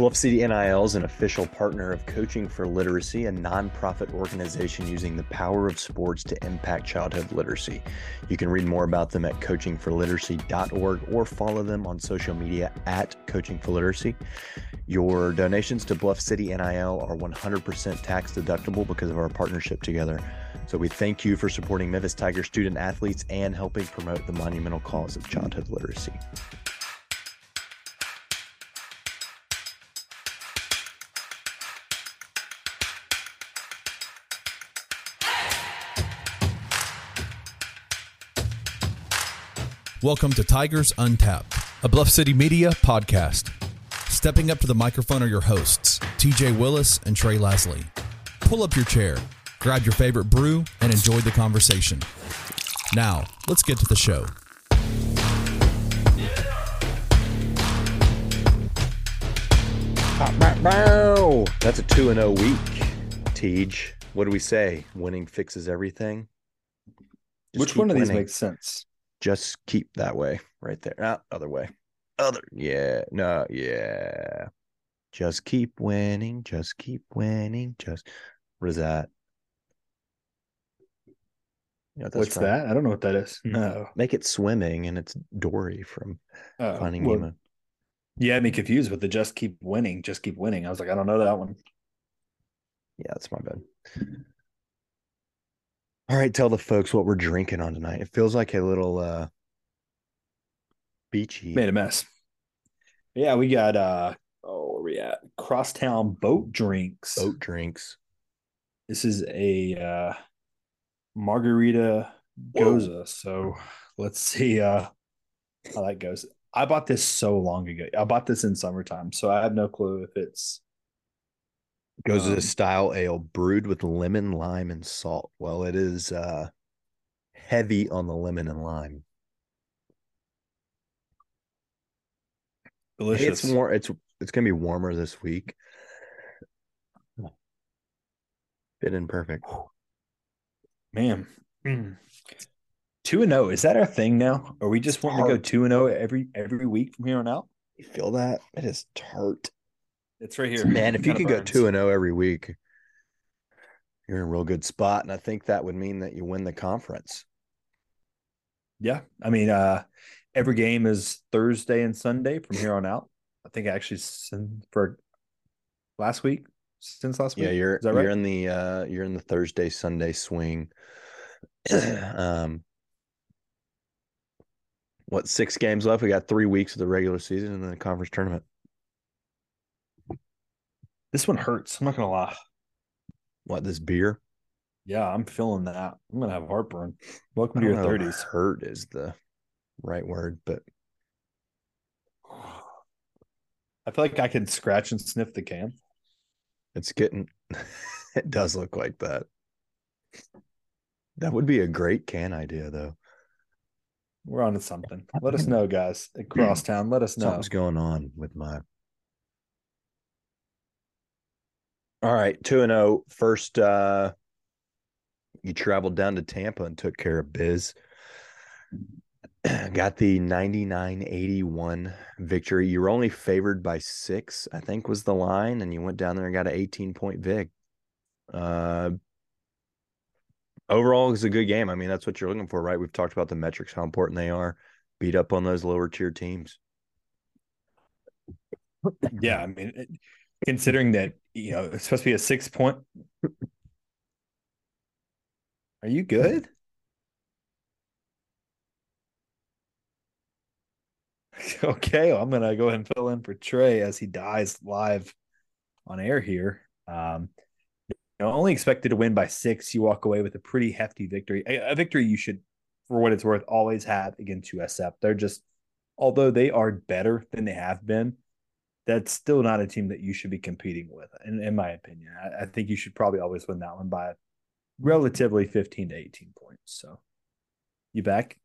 Bluff City NIL is an official partner of Coaching for Literacy, a nonprofit organization using the power of sports to impact childhood literacy. You can read more about them at coachingforliteracy.org or follow them on social media at Coaching for Literacy. Your donations to Bluff City NIL are 100% tax deductible because of our partnership together. So we thank you for supporting Memphis Tiger student athletes and helping promote the monumental cause of childhood literacy. Welcome to Tigers Untapped, a Bluff City Media podcast. Stepping up to the microphone are your hosts, TJ Willis and Trey Lasley. Pull up your chair, grab your favorite brew, and enjoy the conversation. Now, let's get to the show. That's a 2 0 week, Tej. What do we say? Winning fixes everything? Just Which one of these winning. makes sense? Just keep that way right there. Ah, other way. Other. Yeah. No. Yeah. Just keep winning. Just keep winning. Just. What is that? You know What's from? that? I don't know what that is. No. Make it swimming, and it's Dory from Oh, Finding well, Nemo. Had me confused with the just keep winning, just keep winning. I was like, I don't know that one. Yeah, that's my bad. All right, tell the folks what we're drinking on tonight. It feels like a little uh beachy. Made a mess. Yeah, we got uh oh where we at? Crosstown boat drinks. boat drinks. This is a uh margarita gose. So let's see uh how that goes. I bought this so long ago. I bought this in summertime, so I have no clue if it's Gose Um, a style ale brewed with lemon, lime, and salt. Well, it is uh heavy on the lemon and lime. Hey, delicious. It's more it's it's gonna be warmer this week. Fit in perfect. Man, Mm. two and zero is that our thing now? Are we just wanting to go two and zero every every week from here on out? You feel that? It is tart. It's right here, Man, if you Kinda can go two and zero every week, you're in a real good spot. And I think that would mean that you win the conference. Yeah, I mean, uh, every game is Thursday and Sunday from here on out. I think actually for last week, since last week. Yeah, you're Is that you're in the uh you're in the Thursday Sunday swing. um what six games left? We got three weeks of the regular season and then the conference tournament. This one hurts. I'm not gonna lie. What this beer? Yeah, I'm feeling that. I'm gonna have heartburn. Welcome to your thirties. Hurt is the right word, but I feel like I can scratch and sniff the can. it's getting it does look like that. That would be a great can idea though. We're on to something. Let us know, guys. At Crosstown, let us know. Something's going on with my All right, 2 and 0. First uh you traveled down to Tampa and took care of biz. Got the 99-81 victory. You were only favored by 6, I think was the line, and you went down there and got an 18-point vig. Uh overall was a good game. I mean, that's what you're looking for, right? We've talked about the metrics, how important they are. Beat up on those lower tier teams. Yeah, I mean, it- considering that you know it's supposed to be a six point. Are you good? Okay, well, I'm gonna go ahead and fill in for Trey as he dies live on air here. Um, only expected to win by six. You walk away with a pretty hefty victory, a, a victory you should, for what it's worth, always have against USF. They're just, although they are better than they have been, that's still not a team that you should be competing with, in, in my opinion. I, I think you should probably always win that one by relatively 15 to 18 points. So, you back?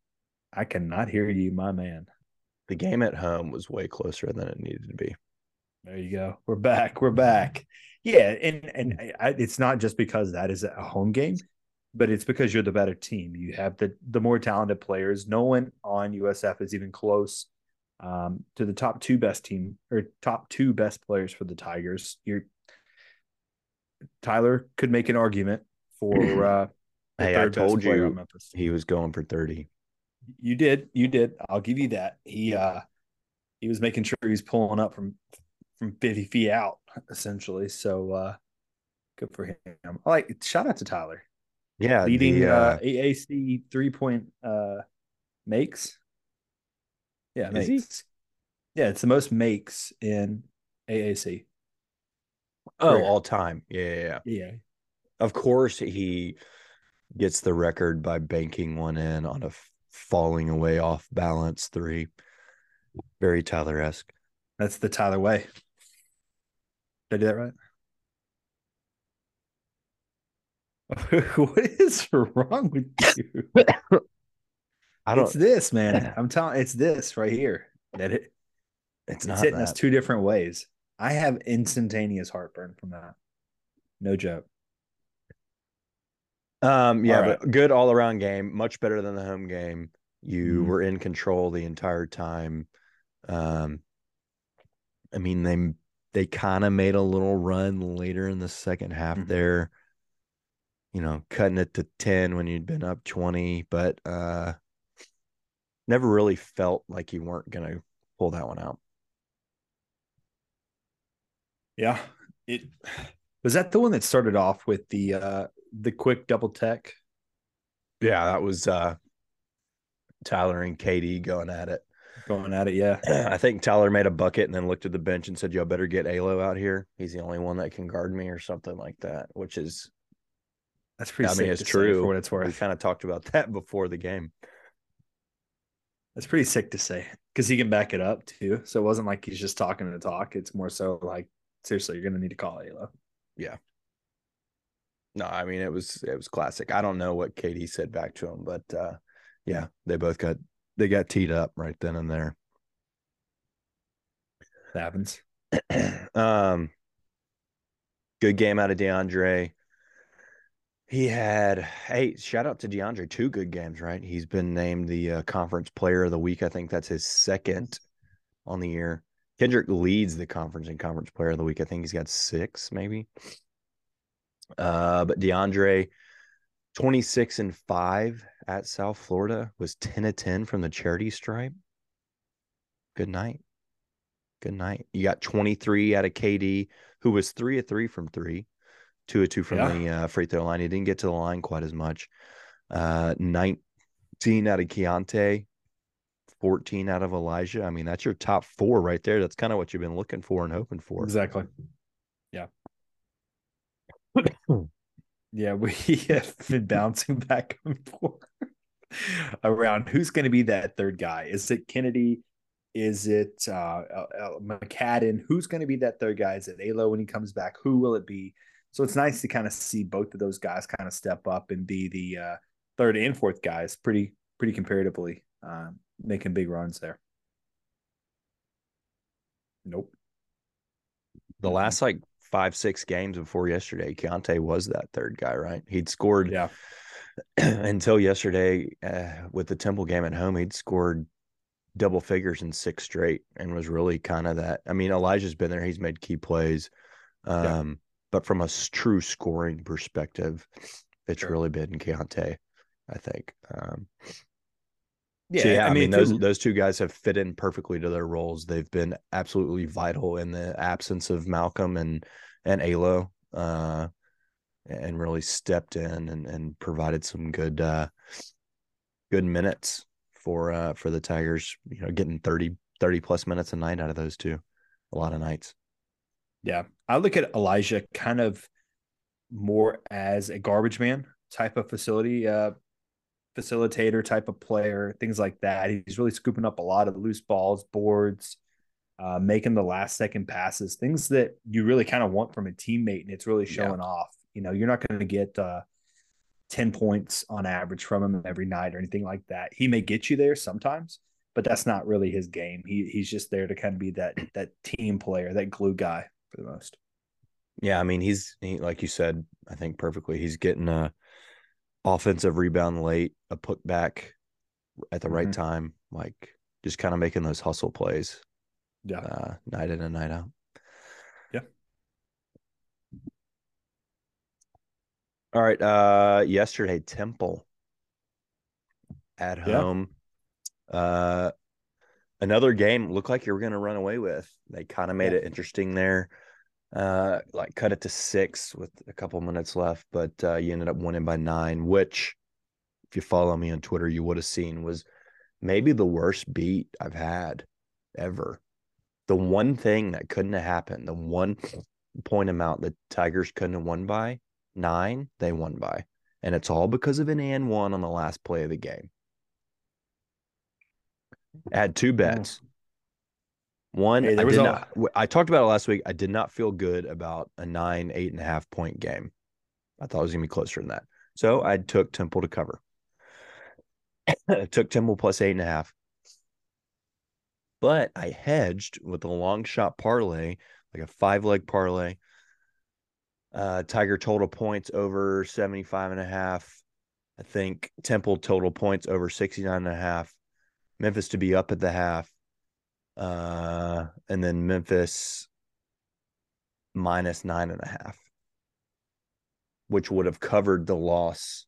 I cannot hear you, my man. The game at home was way closer than it needed to be. There you go. We're back. We're back. Yeah, and and I, it's not just because that is a home game, but it's because you're the better team. You have the the more talented players. No one on USF is even close um, to the top two best team or top two best players for the Tigers. You're Tyler could make an argument for uh hey, I told you he was going for 30. You did, you did. I'll give you that. He uh he was making sure he's pulling up from from 50 feet out, essentially. So uh good for him. I like shout out to Tyler. Yeah, leading the, uh, AAC three point uh makes. Yeah, makes. He? Yeah, it's the most makes in AAC. Oh, all time. Yeah, yeah, yeah. Of course, he gets the record by banking one in on a falling away off balance three. Very Tyler esque. That's the Tyler way. Did I do that right? what is wrong with you? I don't. It's this, man. I'm telling. It's this right here. That it. It's, it's not hitting that. us two different ways. I have instantaneous heartburn from that. No joke. Um, yeah, right. but good all around game, much better than the home game. You mm-hmm. were in control the entire time. Um, I mean, they they kind of made a little run later in the second half mm-hmm. there. You know, cutting it to 10 when you'd been up 20, but uh never really felt like you weren't gonna pull that one out. Yeah. It was that the one that started off with the uh the quick double tech. Yeah, that was uh Tyler and Katie going at it. Going at it, yeah. I think Tyler made a bucket and then looked at the bench and said, Y'all better get Alo out here. He's the only one that can guard me or something like that, which is that's pretty I mean, it's true. For what it's worth. We kind of talked about that before the game. That's pretty sick to say because he can back it up too. So it wasn't like he's just talking to talk. It's more so like, seriously, you're going to need to call Alo. Yeah. No, I mean it was it was classic. I don't know what Katie said back to him, but uh, yeah, they both got they got teed up right then and there. It happens. um, good game out of DeAndre. He had hey, shout out to DeAndre. Two good games, right? He's been named the uh, conference player of the week. I think that's his second on the year. Kendric leads the conference in conference player of the week. I think he's got six, maybe. Uh, but DeAndre, 26 and 5 at South Florida, was 10 of 10 from the charity stripe. Good night. Good night. You got 23 out of KD, who was 3 of 3 from 3, 2 of 2 from yeah. the uh, free throw line. He didn't get to the line quite as much. Uh, 19 out of Keonte, 14 out of Elijah. I mean, that's your top four right there. That's kind of what you've been looking for and hoping for. Exactly. Yeah. yeah, we have been bouncing back and forth around who's going to be that third guy. Is it Kennedy? Is it uh, uh, uh McCadden? Who's going to be that third guy? Is it Alo when he comes back? Who will it be? So it's nice to kind of see both of those guys kind of step up and be the uh, third and fourth guys pretty pretty comparatively, uh, making big runs there. Nope. The last like five, six games before yesterday, Keonte was that third guy, right? He'd scored yeah. until yesterday uh, with the Temple game at home, he'd scored double figures in six straight and was really kind of that. I mean, Elijah's been there, he's made key plays. Um. But from a true scoring perspective, it's sure. really been Keonte, I think. Um, yeah, so yeah, I, I mean, those those two guys have fit in perfectly to their roles. They've been absolutely vital in the absence of Malcolm and and Alo, uh, and really stepped in and, and provided some good uh, good minutes for uh, for the Tigers. You know, getting 30, 30 plus minutes a night out of those two, a lot of nights. Yeah, I look at Elijah kind of more as a garbage man type of facility. Uh, facilitator type of player, things like that. He's really scooping up a lot of loose balls, boards, uh, making the last second passes, things that you really kind of want from a teammate, and it's really showing yeah. off. You know, you're not going to get uh, 10 points on average from him every night or anything like that. He may get you there sometimes, but that's not really his game. He he's just there to kind of be that that team player, that glue guy for the most. Yeah, I mean, he's he, like you said, I think perfectly. He's getting a offensive rebound late, a putback at the mm-hmm. right time, like just kind of making those hustle plays Yeah. uh, night in and night out. Yeah. All right. Uh, yesterday, Temple at Yeah. home. Uh, another game looked like you were going to run away with. They kind of made Yeah. it interesting there. Uh, like cut it to six with a couple minutes left, but uh, you ended up winning by nine, which, if you follow me on Twitter, you would have seen was maybe the worst beat I've had ever. The one thing that couldn't have happened, the one point amount that Tigers couldn't have won by nine, they won by. And it's all because of an and one on the last play of the game. I had two bets. One, Hey, I, did not, I talked about it last week. I did not feel good about a nine, eight and a half point game. I thought it was going to be closer than that. So I took Temple to cover. I took Temple plus eight and a half. But I hedged with a long shot parlay, like a five leg parlay. Uh, Tiger total points over 75 and a half. I think Temple total points over 69 and a half. Memphis to be up at the half. Uh, and then Memphis minus nine and a half, which would have covered the loss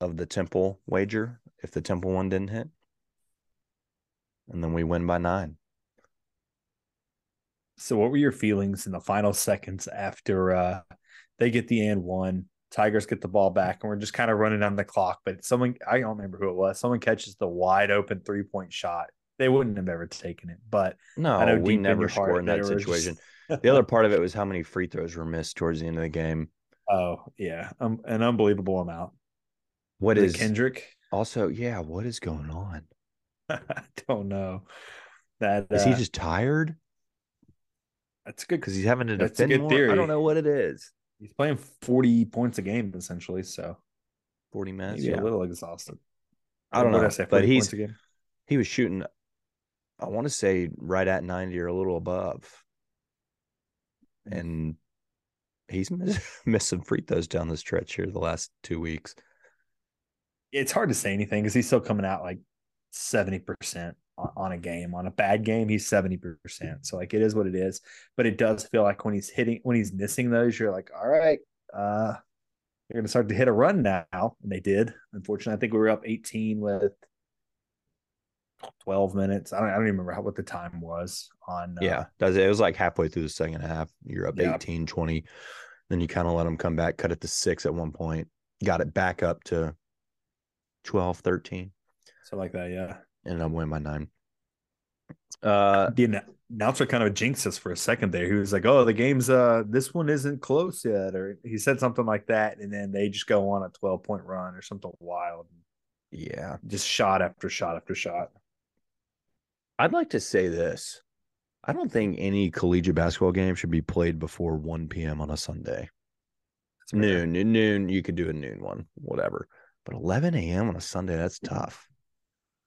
of the Temple wager if the Temple one didn't hit. And then we win by nine. So what were your feelings in the final seconds after uh they get the and one? Tigers get the ball back and we're just kind of running on the clock. But someone I don't remember who it was. Someone catches the wide open three point shot. They wouldn't have ever taken it. But No, I know we in never your score heart in that were just- situation. The other part of it was how many free throws were missed towards the end of the game. oh yeah, um, an unbelievable amount. What is Kendric? also, yeah, what is going on? I don't know. That Is uh, he just tired? that's good Because he's having to That's a defend good more? I don't know what it is. he's playing 40 points a game essentially. So 40 minutes. Yeah. a little exhausted. I don't What know. say, but he's he was shooting I want to say right at 90 or a little above. Mm. And he's miss, missed some free throws down the stretch here the last two weeks. it's hard to say anything because he's still coming out like 70% on, on a game. On a bad game, he's 70%. So like it is what it is. But it does feel like when he's hitting when he's missing those, you're like, all right, uh, you're gonna start to hit a run now. And they did. Unfortunately, I think we were up 18 with 12 minutes. I don't I don't even remember how, what the time was on uh, Yeah. Does it was like halfway through the second half. You're up Yeah. 18, 20. Then you kind of let them come back, cut it to six at one point, got it back up to 12, 13, so like that, yeah. And I'm winning by nine. Uh, the announcer kind of jinxed us for a second there. He was like, "Oh, the game's uh, this one isn't close yet," or he said something like that, and then they just go on a twelve point run or something wild, yeah. just shot after shot after shot. I'd like to say this. I don't think any collegiate basketball game should be played before 1 p.m. on a Sunday. Noon, noon, noon. You could do a noon one, whatever. But 11 a.m. on a Sunday, that's tough.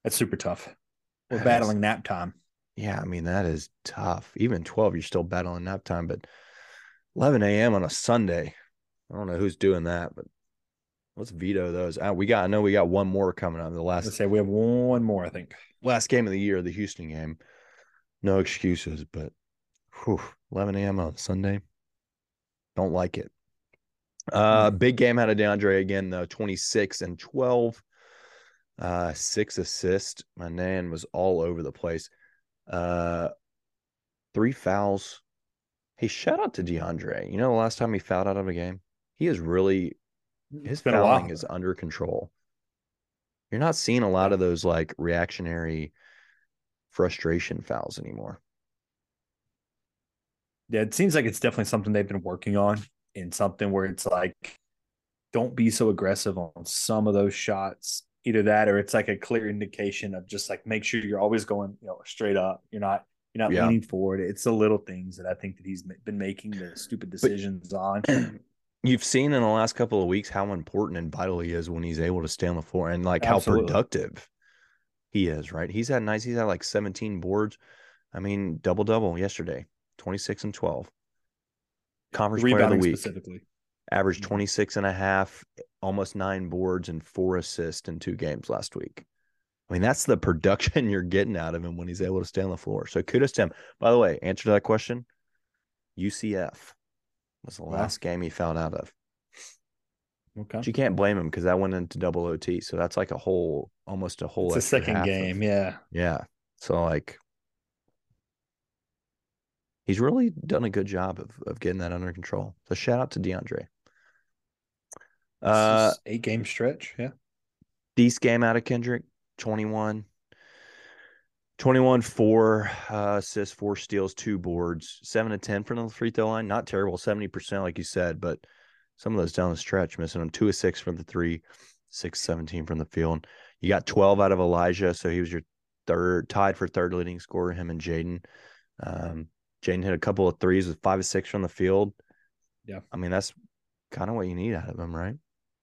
That's super tough. We're That is- battling nap time. Yeah, I mean, that is tough. Even 12, you're still battling nap time, but 11 a.m. on a Sunday. I don't know who's doing that, but let's veto those. Uh, we got, I know we got one more coming up. The last, Let's say we have one more. I think. Last game of the year, the Houston game. No excuses, but whew, 11 a.m. on Sunday. Don't like it. Uh, big game out of DeAndre again, though 26 and 12. Uh, six assists. My nan was all over the place. Uh, three fouls. Hey, shout out to DeAndre. You know, the last time he fouled out of a game, he is really his It's been a while. fouling is under control. You're not seeing a lot of those like reactionary frustration fouls anymore. Yeah, it seems like it's definitely something they've been working on, in something where it's like, don't be so aggressive on some of those shots. Either that, or it's like a clear indication of just like make sure you're always going, you know, straight up. You're not, you're not Yeah. leaning forward. It's the little things that I think that he's been making the stupid decisions on. You've seen in the last couple of weeks how important and vital he is when he's able to stay on the floor and like Absolutely. how productive he is, right? He's had nice, he's had like 17 boards. I mean, double double yesterday, 26 and 12. Conference player of the week, specifically. averaged Mhm. 26 and a half, almost nine boards and four assists in two games last week. I mean, that's the production you're getting out of him when he's able to stay on the floor. So kudos to him. By the way, answer to that question UCF was the Wow. last game he fouled out of. Okay. But you can't blame him because that went into double OT. So that's like a whole, almost a whole It's a second half of- game. yeah. yeah. So like he's really done a good job of of getting that under control. So shout out to DeAndre. Uh eight game stretch. Yeah. decent game out of Kendric, 21. 21 4 uh, assists, four steals, two boards, seven to 10 from the free throw line. Not terrible, 70%, like you said, but some of those down the stretch, missing them two of six from the three, six, 17 from the field. You got 12 out of Elijah, so he was your third, tied for third leading scorer, him and Jayden. Um, Jayden hit a couple of threes with five of six from the field. Yeah. I mean, that's kind of what you need out of him, right?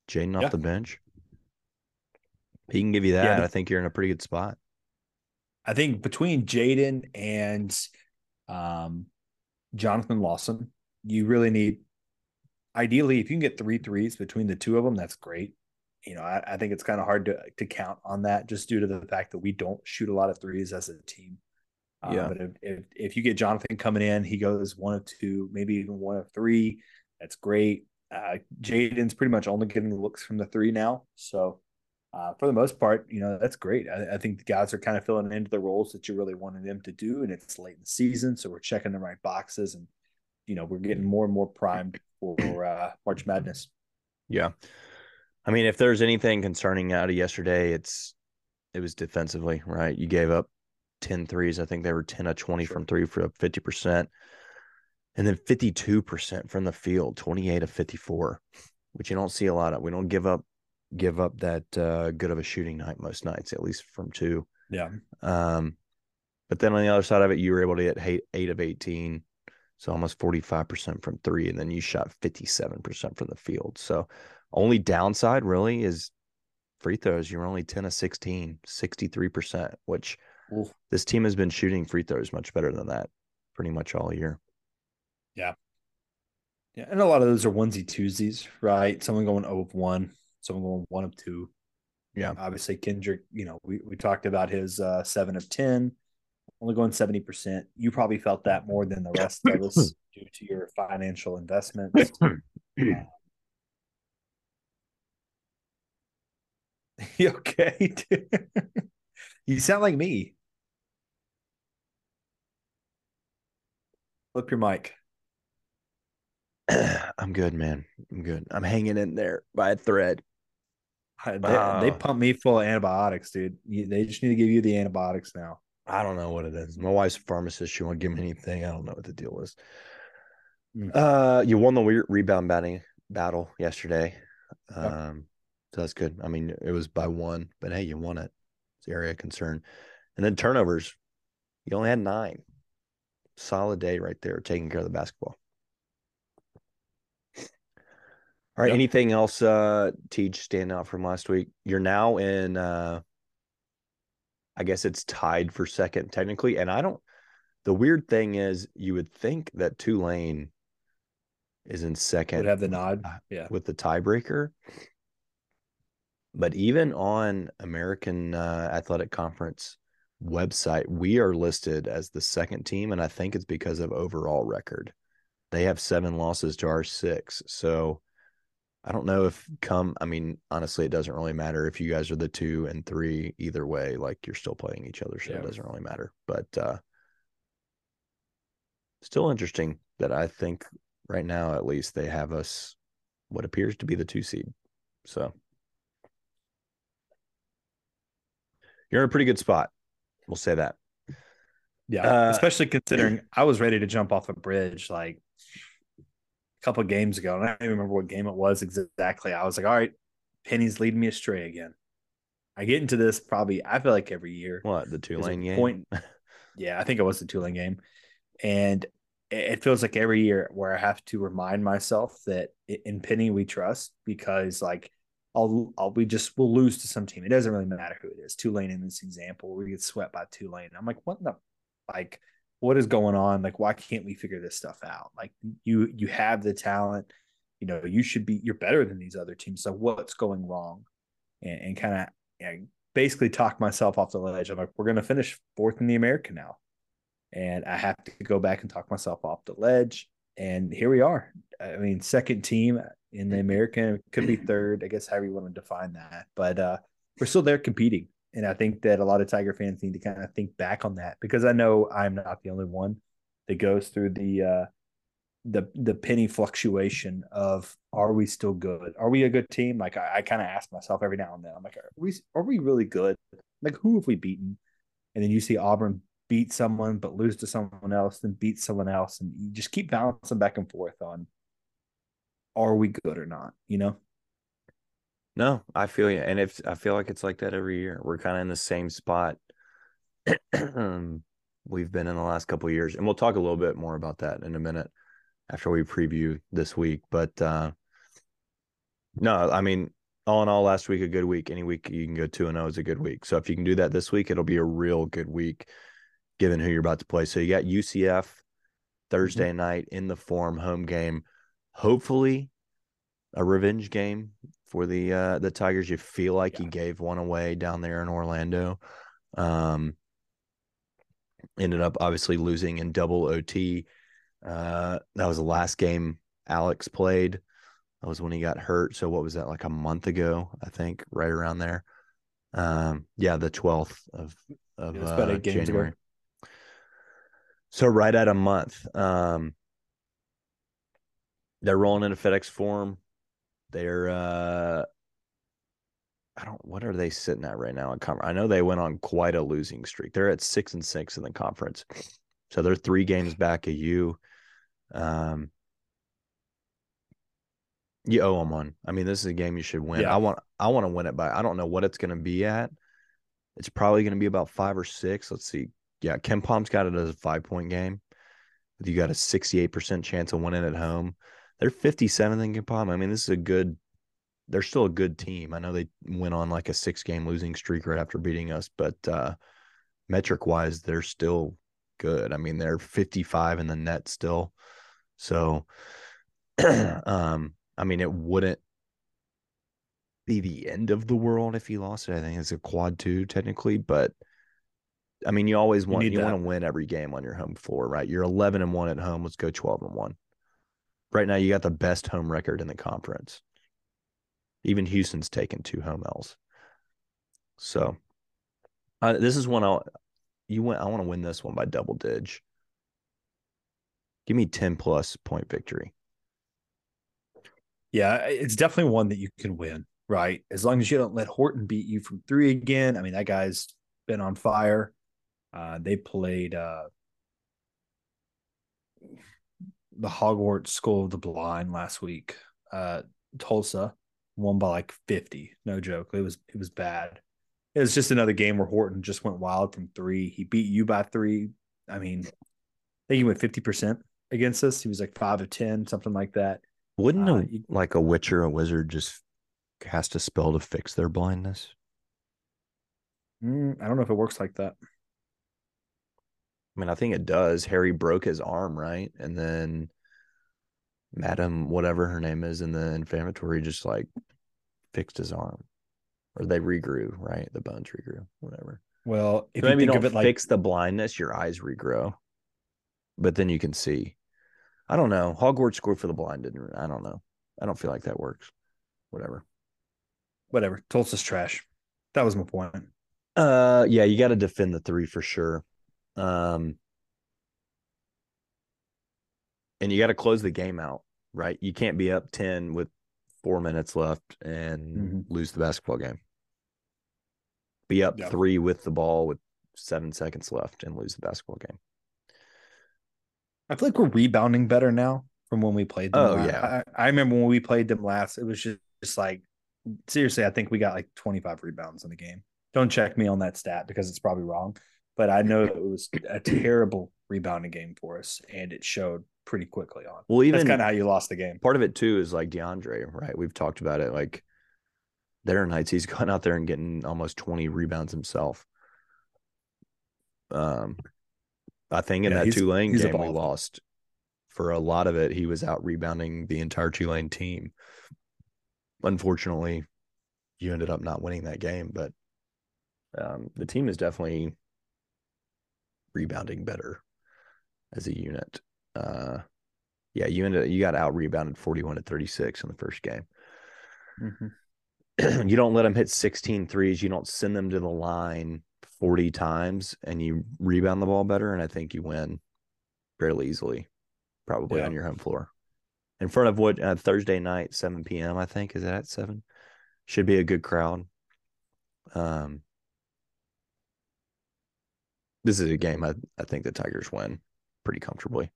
Jayden off Yeah. the bench. He can give you that. the- I think you're in a pretty good spot. I think between Jayden and um, Johnathan Lawson, you really need. Ideally, if you can get three threes between the two of them, that's great. You know, I, I think it's kind of hard to to count on that just due to the fact that we don't shoot a lot of threes as a team. Uh, Yeah. but if, if if you get Johnathan coming in, he goes one of two, maybe even one of three. That's great. Uh, Jayden's pretty much only getting the looks from the three now, so uh, for the most part, you know, that's great. I, I think the guys are kind of filling into the roles that you really wanted them to do, and it's late in the season, so we're checking the right boxes, and you know, we're getting more and more primed for uh, March Madness. Yeah. I mean, if there's anything concerning out of yesterday, it's it was defensively, right? You gave up 10 threes. I think they were 10 of 20 Sure. from three for 50%. And then 52% from the field, 28 of 54, which you don't see a lot of. We don't give up give up that uh, good of a shooting night most nights, at least from two. Yeah, Um, but then on the other side of it, you were able to hit eight, eight of 18. So almost 45% from three. And then you shot 57% from the field. So only downside really is free throws. You're only 10 of 16, 63%, which Oof. this team has been shooting free throws much better than that pretty much all year. yeah, Yeah, and a lot of those are onesie twosies, right? Someone going 0 of one, someone going one of two. Yeah. obviously Kendric. You know, we we talked about his uh, seven of ten, only going seventy percent. You probably felt that more than the rest of us due to your financial investments. you okay? you sound like me. Flip your mic. I'm good, man. I'm good. I'm hanging in there by a thread. They, Wow. they pump me full of antibiotics, dude. They just need to give you the antibiotics now. I don't know what it is. My wife's a pharmacist. She won't give me anything. I don't know what the deal is. Hmm. Uh, you won the weird rebound batting battle yesterday. Um, so that's good. I mean, it was by one, but hey, you won it. It's the area of concern. And then turnovers, you only had nine. Solid day right there, taking care of the basketball. All right. Yep. Anything else, uh, Teach, stand out from last week? You're now in uh I guess it's tied for second technically. And I don't the weird thing is you would think that Tulane is in second Would have the nod. uh, Yeah. with the tiebreaker. But even on American uh, Athletic Conference website, we are listed as the second team, and I think it's because of overall record. They have seven losses to our six, so I don't know if come. I mean, honestly, it doesn't really matter if you guys are the two and three. Either way, like you're still playing each other, so Yeah. it doesn't really matter. But uh, still interesting that I think right now, at least, they have us what appears to be the two seed. So you're in a pretty good spot. We'll say that. Yeah. Uh, Especially considering I was ready to jump off a bridge like couple of games ago. And I don't even remember what game it was exactly. I was like, all right, Penny's leading me astray again. I get into this probably, I feel like every year. What the a Tulane game? Point, yeah, I think it was the Tulane game. And it feels like every year where I have to remind myself that in Penny we trust because like I'll, I'll we just we'll lose to some team. It doesn't really matter who it is. Tulane in this example, we get swept by Tulane. I'm like, what the like what is going on? Like, why can't we figure this stuff out? Like you you have the talent, you know, you should be you're better than these other teams. So what's going wrong? And, and kind of you know, basically talk myself off the ledge. I'm like, we're going to finish fourth in the American now. And I have to go back and talk myself off the ledge. And here we are. I mean, second team in the American, could be third, I guess, however you want to define that. But uh, we're still there competing. And I think that a lot of Tiger fans need to kind of think back on that because I know I'm not the only one that goes through the uh, the the penny fluctuation of are we still good? Are we a good team? Like I, I kind of ask myself every now and then. I'm like, are we are we really good? Like who have we beaten? And then you see Auburn beat someone but lose to someone else, then beat someone else, and you just keep bouncing back and forth on are we good or not? You know. No, I feel you, and if I feel like it's like that every year, we're kind of in the same spot we've been in the last couple years, and we'll talk a little bit more about that in a minute after we preview this week. But uh, no, I mean, all in all, last week a good week. Any week you can go two and zero oh is a good week. So if you can do that this week, it'll be a real good week, given who you're about to play. So you got UCF Thursday mm-hmm. night in the form home game. Hopefully, a revenge game for the uh, the Tigers. You feel like yeah. you gave one away down there in Orlando. Um, ended up obviously losing in double OT. Uh, that was the last game Alex played. That was when he got hurt. So what was that like a month ago? I think right around there. Um, yeah, the twelfth of of uh, January. Ago. So right at a month. Um, they're rolling into FedEx Forum. They're uh, I don't. What are they sitting at right now in conference? I know they went on quite a losing streak. They're at six and six in the conference, so they're three games back of you. Um, you owe them one. I mean, this is a game you should win. Yeah. I want I want to win it by I don't know what it's going to be at. It's probably going to be about five or six. Let's see. Yeah, KenPom's got it as a five point game. You got a 68% chance of winning at home. They're 57th in KenPom. I mean, this is a good, they're still a good team. I know they went on like a six game losing streak right after beating us, but uh metric wise, they're still good. I mean, they're 55 in the net still. So, um, I mean, it wouldn't be the end of the world if he lost it. I think it's a quad two technically, but I mean, you always want you, you want to win every game on your home floor, right? You're 11 and one at home. Let's go 12 and one. Right now, you got the best home record in the conference. Even Houston's taken two home L's. So, uh, this is one I'll you went. I want to win this one by double dig. Give me 10 plus point victory. Yeah, it's definitely one that you can win, right? As long as you don't let Horton beat you from three again. I mean, that guy's been on fire. Uh, they played uh, the Hogwarts School of the Blind last week. Uh, Tulsa won by like 50. No joke. It was it was bad. It was just another game where Horton just went wild from three. He beat you by three. I mean, I think he went 50% against us. He was like five of 10, something like that. Wouldn't uh, a, like a witch or a wizard just cast a spell to fix their blindness? Mm, I don't know if it works like that. I mean, I think it does. Harry broke his arm, right? And then Madam, whatever her name is in the inflammatory, just like fixed his arm or they regrew, right? The bones regrew, whatever. Well, if so you maybe don't it fix the blindness, your eyes regrow, but then you can see. I don't know. Hogwarts School for the Blind didn't. I don't know. I don't feel like that works. Whatever. Whatever. Tulsa's trash. That was my point. Uh, yeah, you got to defend the three for sure. Um, and you got to close the game out, right? You can't be up ten with four minutes left and mm-hmm. lose the basketball game. Be up three with the ball with seven seconds left and lose the basketball game. I feel like we're rebounding better now from when we played them. Oh, last. yeah. I, I, remember when we played them last, it was just, just like, seriously, I think we got like 25 rebounds in the game. Don't check me on that stat because it's probably wrong, but I know it was a terrible rebounding game for us and it showed pretty quickly on. Well, even that's kind of how you lost the game. Part of it too is like DeAndre, right? We've talked about it. Like there are nights he's gone out there and getting almost 20 rebounds himself. Um, I think in yeah, that Tulane game we lost for a lot of it, he was out rebounding the entire Tulane team. Unfortunately, you ended up not winning that game, but Um, the team is definitely rebounding better as a unit. Uh, yeah, you ended you got out rebounded 41 to 36 in the first game. Mm-hmm. you don't let them hit 16 threes. You don't send them to the line 40 times and you rebound the ball better. And I think you win fairly easily, probably yeah. on your home floor. In front of what uh, Thursday night, 7 p.m., I think. Is that at 7? Should be a good crowd. Um, this is a game I, I think the Tigers win pretty comfortably.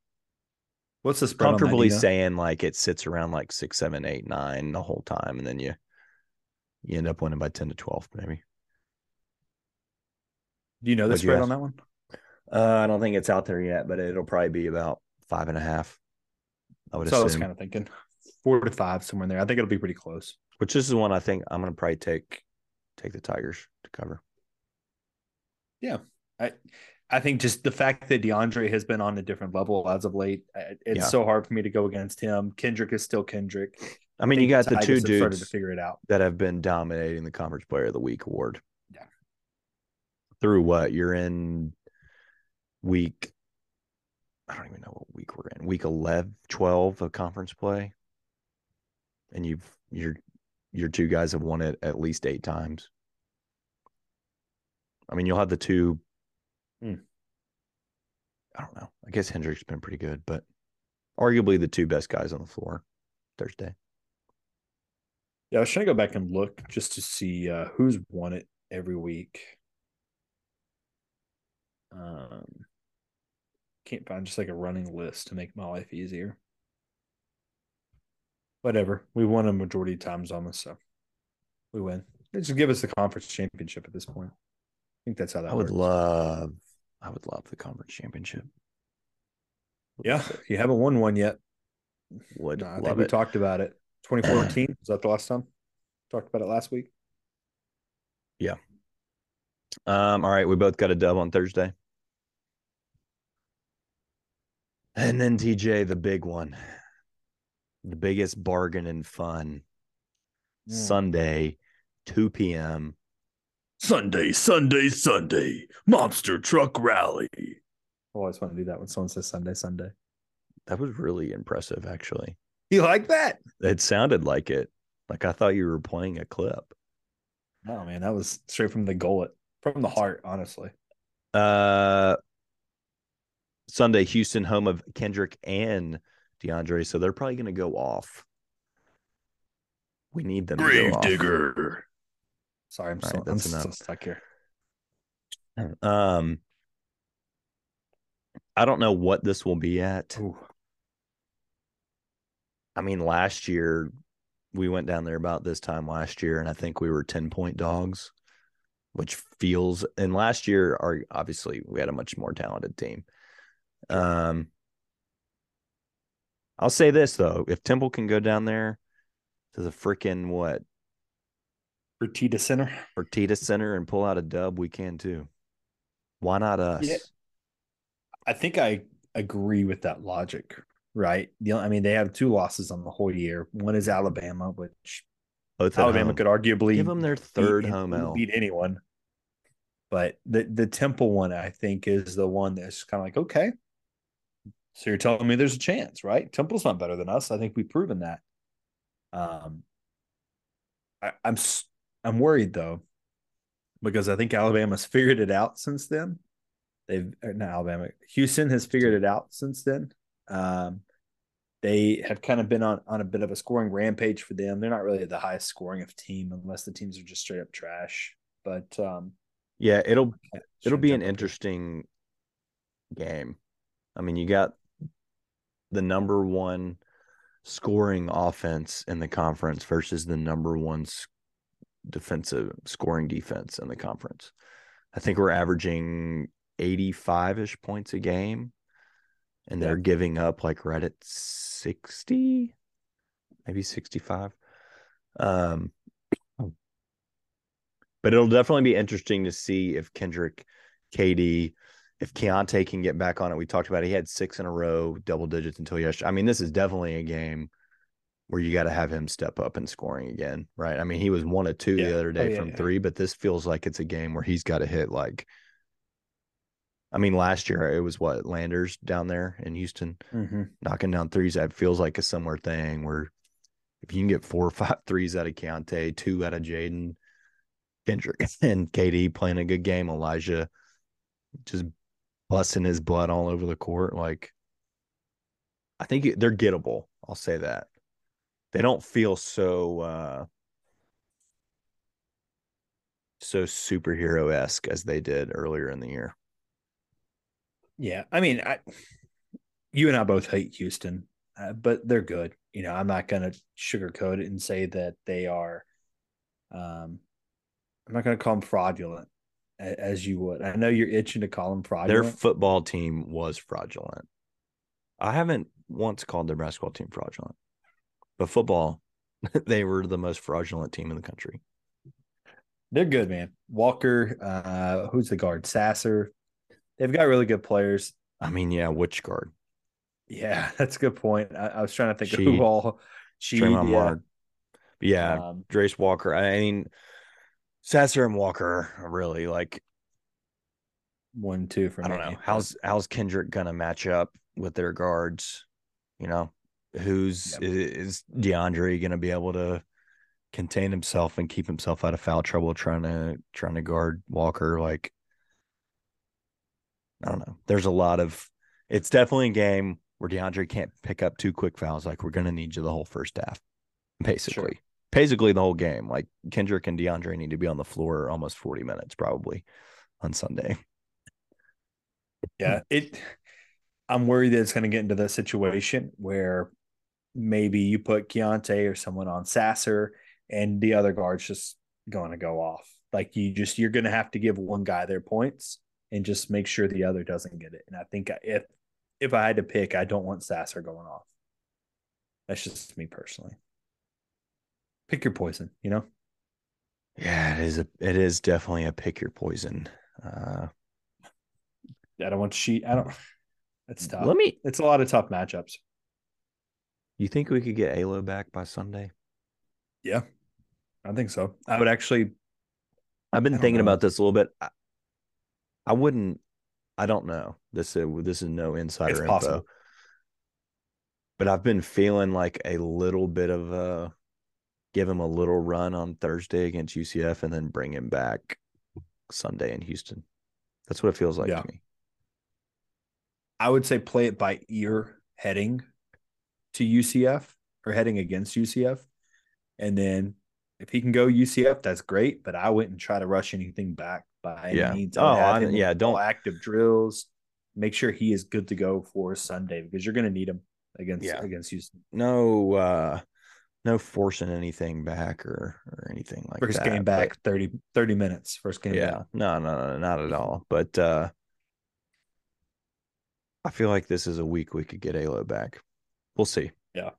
What's the spread? Comfortably saying like it sits around like six, seven, eight, nine the whole time, and then you you end up winning by ten to twelve, maybe. Do you know the What'd spread on that one? Uh, I don't think it's out there yet, but it'll probably be about five and a half. I would so assume. I was kind of thinking four to five somewhere in there. I think it'll be pretty close. Which this is one I think I'm going to probably take take the Tigers to cover. Yeah, I I think just the fact that DeAndre has been on a different level as of late, it's yeah. so hard for me to go against him. Kendric is still Kendric. I mean, I you got the two dudes to figure it out that have been dominating the Conference Player of the Week award. Yeah. Through what you're in week, I don't even know what week we're in. Week 11, 12 of conference play, and you've your your two guys have won it at least eight times. I mean, you'll have the two. I don't know. I guess Hendrick's been pretty good, but arguably the two best guys on the floor Thursday. Yeah, I was trying to go back and look just to see uh, who's won it every week. Um, can't find just like a running list to make my life easier. Whatever, we won a majority of times on this, so we win. They just give us the conference championship at this point. I think that's how that. I would love I would love the conference championship. Yeah, you haven't won one yet. Would no, I think we it. talked about it. 2014 was that the last time? Talked about it last week. Yeah. Um. All right, we both got a dub on Thursday, and then TJ, the big one, the biggest bargain and fun. Mm. Sunday, 2 p.m. Sunday, Sunday, Sunday, Monster Truck Rally. I always want to do that when someone says Sunday, Sunday. That was really impressive, actually. You like that? It sounded like it. Like I thought you were playing a clip. Oh man, that was straight from the gullet, from the heart, honestly. Uh Sunday, Houston, home of Kendric and DeAndre, so they're probably going to go off. We need them. Grave digger. Sorry, I'm, right, I'm stuck here. Um, I don't know what this will be at. Ooh. I mean, last year we went down there about this time last year, and I think we were 10 point dogs, which feels, and last year, our obviously we had a much more talented team. Um, I'll say this though, if Temple can go down there to the freaking what Fertitta Center. Fertitta Center and pull out a dub, we can too. Why not us? Yeah. I think I agree with that logic, right? The, I mean, they have two losses on the whole year. One is Alabama, which Both Alabama home. could arguably give them their third beat, home out. Beat anyone. But the the Temple one, I think, is the one that's kind of like, okay, so you're telling me there's a chance, right? Temple's not better than us. I think we've proven that. Um, I, I'm I'm worried though, because I think Alabama's figured it out since then. They've not Alabama, Houston has figured it out since then. Um, they have kind of been on, on a bit of a scoring rampage for them. They're not really the highest scoring of team unless the teams are just straight up trash. But um, yeah, it'll it'll be an interesting game. I mean, you got the number one scoring offense in the conference versus the number one defensive scoring defense in the conference. I think we're averaging 85 ish points a game, and they're giving up like right at 60, maybe 65. Um, but it'll definitely be interesting to see if Kendric, KD, if Keonte can get back on it. We talked about it. he had six in a row, double digits until yesterday. I mean, this is definitely a game where you got to have him step up and scoring again, right? I mean, he was one of two Yeah. the other Oh, day yeah, from yeah. three, but this feels like it's a game where he's got to hit like. I mean, last year it was what Landers down there in Houston mm-hmm. knocking down threes. That feels like a similar thing where if you can get four or five threes out of Keonte, two out of Jayden, Kendric, and KD playing a good game, Elijah just busting his blood all over the court, like I think they're gettable. I'll say that. They don't feel so uh so superhero esque as they did earlier in the year. Yeah, I mean, I, you and I both hate Houston, uh, but they're good. You know, I'm not going to sugarcoat it and say that they are. Um, I'm not going to call them fraudulent, as you would. I know you're itching to call them fraudulent. Their football team was fraudulent. I haven't once called their basketball team fraudulent, but football, they were the most fraudulent team in the country. They're good, man. Walker, uh, who's the guard? Sasser. They've got really good players. I mean, yeah, which guard? Yeah, that's a good point. I, I was trying to think of who all. She, Draymond yeah. Mark. Yeah, Um, Jarace Walker. I mean, Sasser and Walker are really like one, two for I don't me. know how's how's Kendric gonna match up with their guards. You know, who's Yep. is, DeAndre gonna be able to contain himself and keep himself out of foul trouble trying to trying to guard Walker? Like, I don't know. There's a lot of. It's definitely a game where DeAndre can't pick up two quick fouls. Like we're gonna need you the whole first half, basically. Basically the whole game. Like Kendric and DeAndre need to be on the floor almost 40 minutes probably on Sunday. Yeah, it. I'm worried that it's going to get into that situation where maybe you put Keonte or someone on Sasser, and the other guard's just going to go off. Like you just you're going to have to give one guy their points and just make sure the other doesn't get it. And I think if if I had to pick, I don't want Sasser going off. That's just me personally. Pick your poison, you know. Yeah, it is a it is definitely a pick your poison. Uh I don't want to cheat. I don't. It's tough. let me It's a lot of tough matchups. You think we could get Alo back by Sunday? Yeah, I think so. I would actually. I've been thinking know. about this a little bit. I, I wouldn't I don't know. This uh, is this is no insider It's info. possible. But I've been feeling like a little bit of a give him a little run on Thursday against UCF and then bring him back Sunday in Houston. That's what it feels like Yeah. to me. I would say play it by ear heading to UCF or heading against UCF. And then if he can go UCF, that's great. But I wouldn't try to rush anything back by any Yeah. means. Oh, I would have I- him yeah, don't- active drills. Make sure he is good to go for Sunday because you're going to need him against Yeah. against Houston. No uh no forcing anything back or or anything like First that. game but- back 30, 30 minutes. First game yeah. back. No, no, no, not at all. But uh I feel like this is a week we could get Alo back. We'll see. Yeah.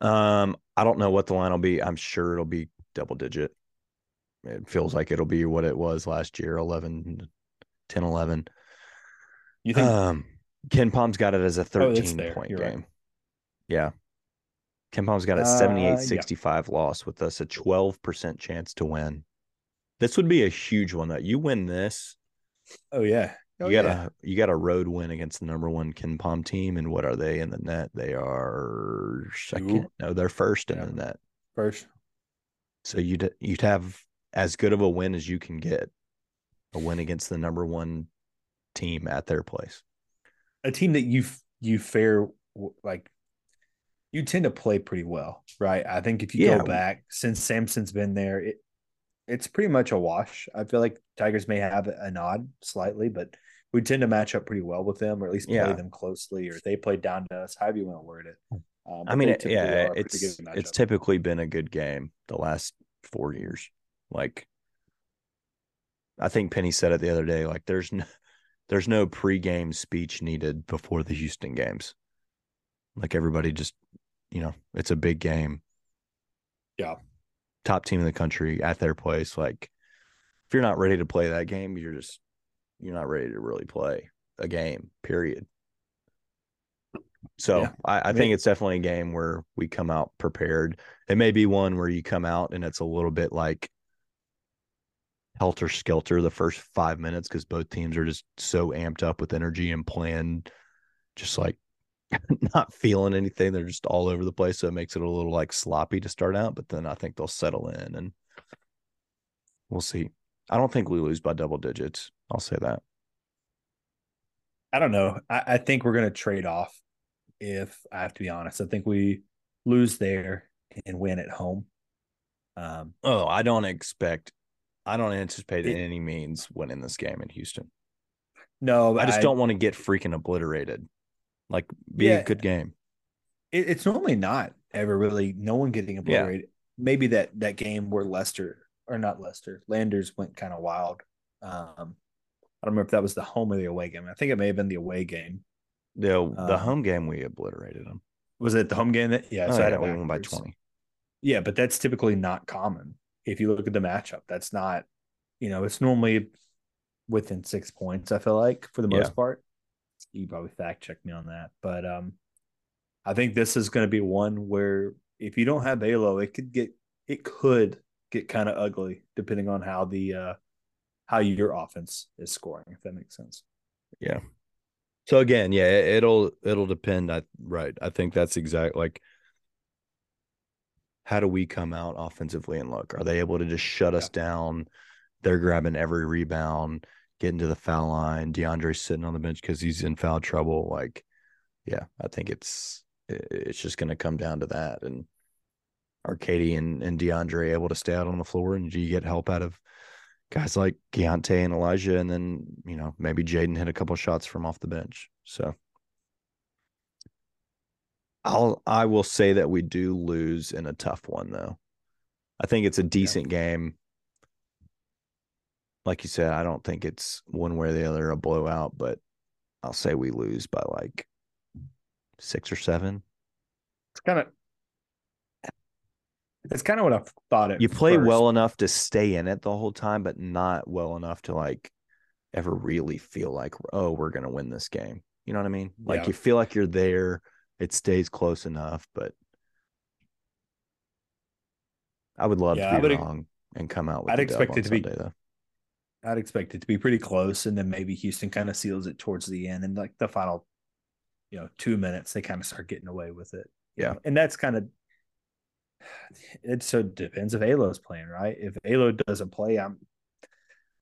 Um, I don't know what the line will be. I'm sure it'll be double digit. It feels like it'll be what it was last year 11, 10, 11. You think Um, KenPom's got it as a Oh, 13 there. point You're game. right. Yeah. KenPom's got a Uh, 78 yeah. 65 loss with us a 12% chance to win. This would be a huge one that you win this. Oh yeah. Oh, you got yeah. a you got a road win against the number one KenPom team. And what are they in the net? They are second. No, they're first in Yeah. the net. first. So you'd you'd have as good of a win as you can get. A win against the number one team at their place. a team that you you fare like you tend to play pretty well, right? I think if you Yeah. go back since Sampson's been there, it it's pretty much a wash. I feel like Tigers may have a nod slightly, but we tend to match up pretty well with them, or at least play Yeah. them closely, or they play down to us, however you want to word it. Um, I mean, it, yeah, are a pretty it's it's typically been a good game the last four years. Like, I think Penny said it the other day. Like, there's no, there's no pregame speech needed before the Houston games. Like everybody just, you know, it's a big game. Yeah. top team in the country at their place. Like, if you're not ready to play that game, you're just you're not ready to really play a game. Period. So Yeah. I, I think it's definitely a game where we come out prepared. It may be one where you come out and it's a little bit like helter skelter the first five minutes because both teams are just so amped up with energy and playing just like not feeling anything. They're just all over the place. So it makes it a little like sloppy to start out, but then I think they'll settle in and we'll see. I don't think we lose by double digits. I'll say that. I don't know. I, I think we're going to trade off. If I have to be honest, I think we lose there and win at home. Um, Oh, I don't expect, I don't anticipate It- in any means winning this game in Houston. no, I just don't want to get freaking obliterated. Like, be Yeah. a good game. It, it's normally not ever really no one getting obliterated. Maybe that that game where Lester or not Lester, Landers went kind of wild. Um, I don't remember if that was the home or the away game. I think it may have been the away game. The the Um, home game we obliterated them. Was it the home game? That yeah, Oh, so I had it we won by twenty. Yeah, but that's typically not common. If you look at the matchup, that's not, you know, it's normally within six points, I feel like, for the most Yeah. part. You probably fact check me on that. But um I think this is gonna be one where if you don't have Alo, it could get it could get kind of ugly depending on how the uh how your offense is scoring, if that makes sense. Yeah. So again, yeah, it, it'll it'll depend. I right. I think that's exact. Like, how do we come out offensively and look? Are they able to just shut us down? They're grabbing every rebound, getting to the foul line. DeAndre's sitting on the bench because he's in foul trouble. Like, yeah, I think it's it's just going to come down to that. And are KD and and DeAndre able to stay out on the floor? And do you get help out of guys like Keonte and Elijah, and then you know maybe Jayden hit a couple shots from off the bench. So I'll I will say that we do lose in a tough one though. I think it's a decent game. Like you said, I don't think it's one way or the other a blowout, but I'll say we lose by like six or seven. It's kind of it's kind of what I thought it You play first. well enough to stay in it the whole time, but not well enough to like ever really feel like, oh, we're gonna win this game. You know what I mean? Like Yeah. you feel like you're there, it stays close enough, but I would love Yeah, to be wrong and come out with I'd the expect it to be- though. I'd expect it to be pretty close, and then maybe Houston kind of seals it towards the end, and like the final, you know, two minutes, they kind of start getting away with it. Yeah. and that's kind of it. So depends if Alo's playing, right? If Alo doesn't play, I'm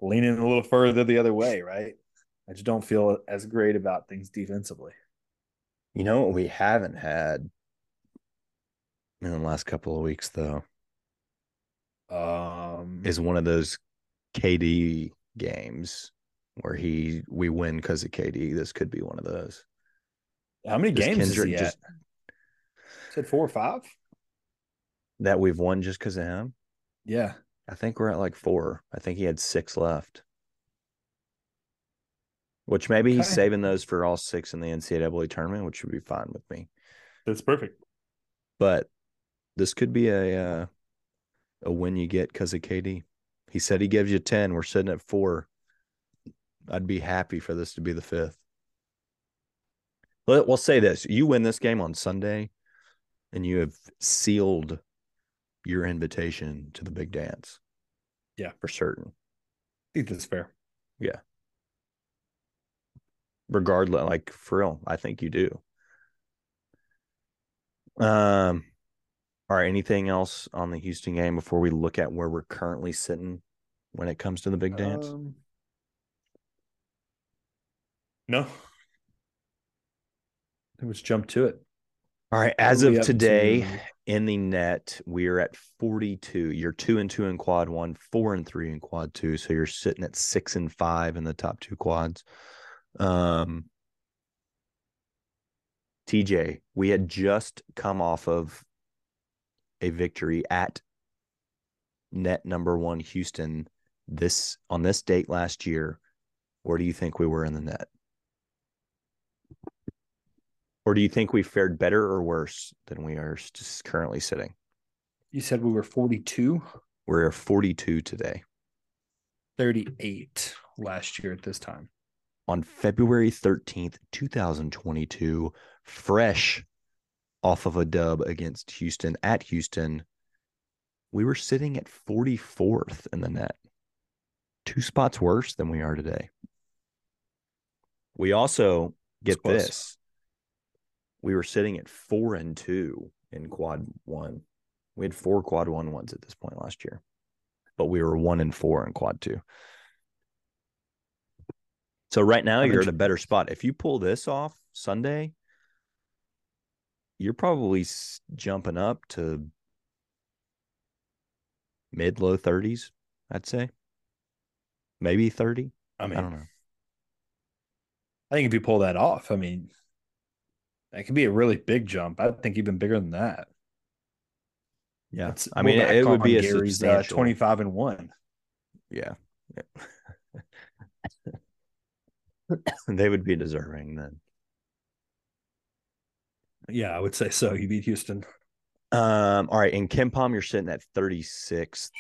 leaning a little further the other way, right? I just don't feel as great about things defensively. You know what we haven't had in the last couple of weeks though Um, is one of those KD games where he we win because of KD. This could be one of those. how many games is Kendric he just- Said four or five. That we've won just because of him. Yeah, I think we're at like four. I think he had six left. Which maybe he's Okay. saving those for all six in the NCAA tournament, which would be fine with me. that's perfect. But this could be a uh, a win you get because of KD. He said he gives you ten. We're sitting at four. I'd be happy for this to be the fifth. We'll say this: you win this game on Sunday, and you have sealed your invitation to the big dance. Yeah. for certain. I think that's fair. Yeah. Regardless like for real i think you do um all right anything else on the houston game before we look at where we're currently sitting when it comes to the big dance Um, no. Let's jump to it. all right as of today to? In the net we are at 42 you're two and two in quad one four and three in quad two so you're sitting at six and five in the top two quads. Um tj we had just come off of a victory at net number one houston this on this date last year. Where do you think we were in the net or do you think we fared better or worse than we are just currently sitting? You said we were 42, We're 42 today. 38 last year at this time. on February 13th, 2022, fresh off of a dub against Houston at Houston, we were sitting at 44th in the net, two spots worse than we are today. We also get this. We were sitting at four and two in quad one. We had four quad one ones at this point last year, but we were one and four in quad two. So right now you're at a better spot. If you pull this off Sunday, you're probably jumping up to mid low 30s, I'd say. Maybe 30. I mean, I don't know. I think if you pull that off, I mean, that could be a really big jump. I think even bigger than that. Yeah, I mean, it, would be a Gary's, uh, substantial... uh, twenty-five and one. Yeah, yeah. they would be deserving then. Yeah, I would say so. You beat Houston. Um, all right. In KenPom, you're sitting at 36th.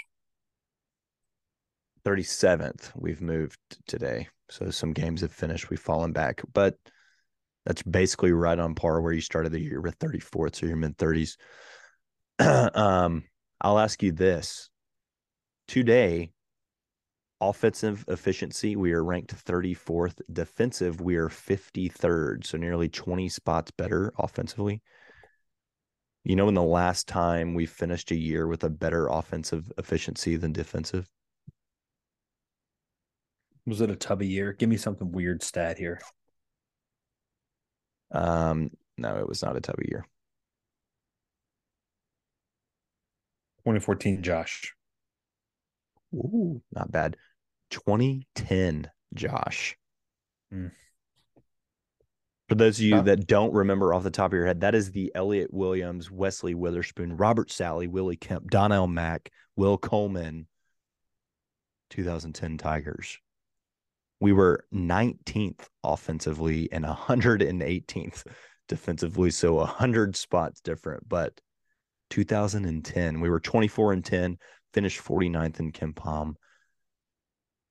37th. We've moved today. So some games have finished. We've fallen back. But that's basically right on par where you started the year with 34th. So you're mid 30s. um, I'll ask you this. Today, offensive efficiency, we are ranked 34th. Defensive, we are 53rd. So nearly 20 spots better offensively. You know, when the last time we finished a year with a better offensive efficiency than defensive? Was it a tubby year? Give me something weird stat here. Um, no, it was not a tubby year. 2014, Josh. Ooh, not bad. 2010, Josh. Mm. For those of you huh? that don't remember off the top of your head, that is the Elliot Williams, Wesley Witherspoon, Roburt Sallie, Willie Kemp, Doneal Mack, Will Coleman, 2010 Tigers. We were 19th offensively and 118th defensively, so 100 spots different. But 2010, we were 24 and 10, finished 49th in KenPom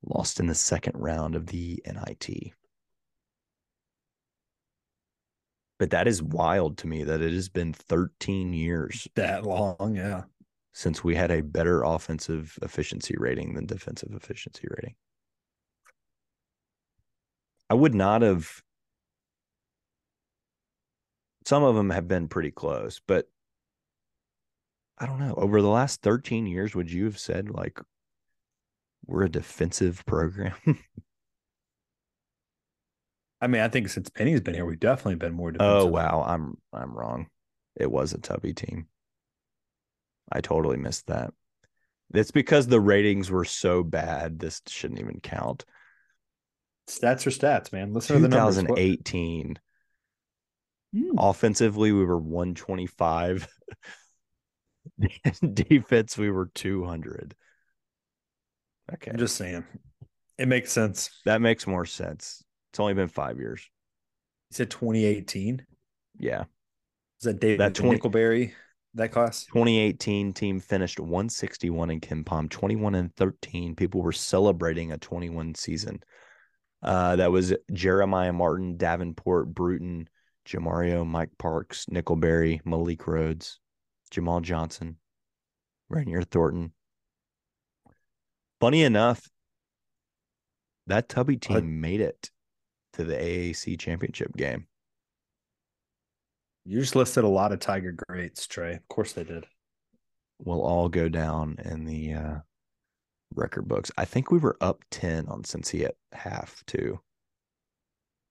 lost in the second round of the NIT. But that is wild to me that it has been 13 years. That long, yeah. Since we had a better offensive efficiency rating than defensive efficiency rating. I would not have. Some of them have been pretty close, but I don't know. Over the last 13 years, would you have said like we're a defensive program. I mean, I think since Penny's been here, we've definitely been more oh, defensive. Oh wow, I'm I'm wrong. It was a Tubby team. I totally missed that. It's because the ratings were so bad. This shouldn't even count. Stats are stats, man. Listen to the numbers. 2018. Hmm. Offensively, we were 125. Defense, we were 200. Okay. I'm just saying. It makes sense. That makes more sense. It's only been five years. You said 2018? Yeah. Is that David that 20, Nickelberry, that class? 2018 team finished 161 in KenPom, 21 and 13. People were celebrating a 21 season. Uh, that was Jeremiah Martin, Davenport, Brewton, Jimario, Mike Parks, Nickelberry, Malik Rhodes, Jamal Johnson, Raynere Thornton, Funny enough, that Tubby team made it to the AAC championship game. You just listed a lot of Tiger greats, Trey. Of course they did. Will all go down in the uh, record books. I think we were up 10 on Cincy at half, too,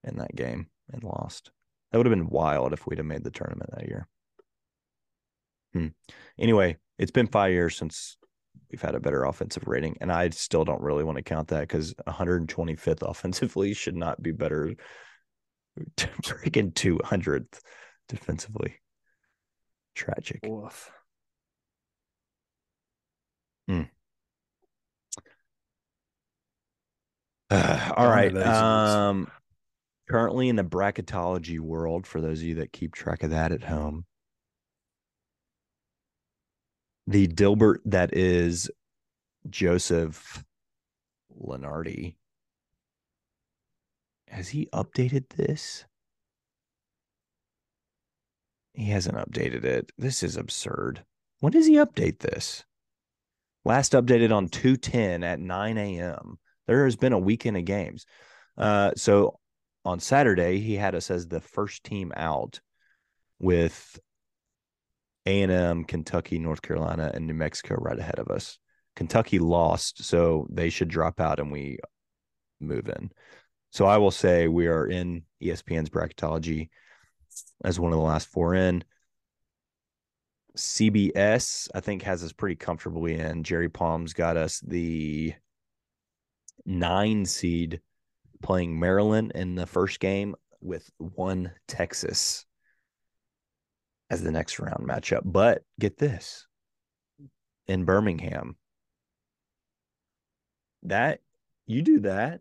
in that game and lost. That would have been wild if we'd have made the tournament that year. Hmm. Anyway, it's been five years since we've had a better offensive rating. And I still don't really want to count that because 125th offensively should not be better. Freaking 200th defensively. Tragic. Oof. Mm. all right. Um, currently in the bracketology world, for those of you that keep track of that at home, the Dilbert that is Joseph Lunardi has he updated this? He hasn't updated it. This is absurd. When does he update this? Last updated on 210 at 9 a.m. There has been a weekend of games. Uh, so on Saturday, he had us as the first team out with A&M, Kentucky, North Carolina, and New Mexico right ahead of us. Kentucky lost, so they should drop out and we move in. So I will say we are in ESPN's bracketology as one of the last four in. CBS, I think, has us pretty comfortably in. Jerry Palm's got us the nine seed playing Maryland in the first game with one Texas as the next round matchup. But get this in Birmingham, that you do that,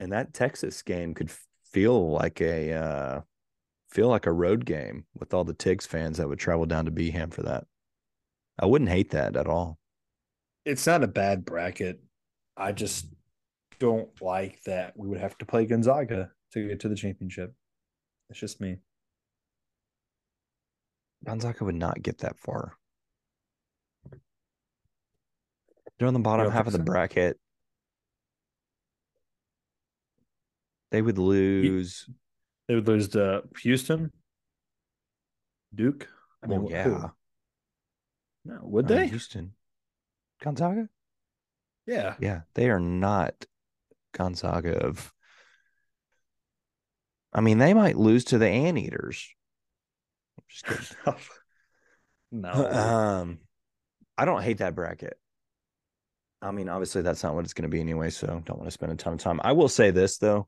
and that Texas game could feel like a uh, feel like a road game with all the Tigs fans that would travel down to Beeham for that. I wouldn't hate that at all. It's not a bad bracket. I just don't like that we would have to play Gonzaga to get to the championship. It's just me. Gonzaga would not get that far. They're on the bottom half of the so? bracket. They would lose. They would lose to Houston, Duke. I mean, well, yeah. Who? No, would they? Houston, Gonzaga. Yeah, yeah. They are not Gonzaga of. I mean, they might lose to the Anteaters. Just kidding. no. Um, I don't hate that bracket. I mean, obviously that's not what it's going to be anyway, so don't want to spend a ton of time. I will say this though,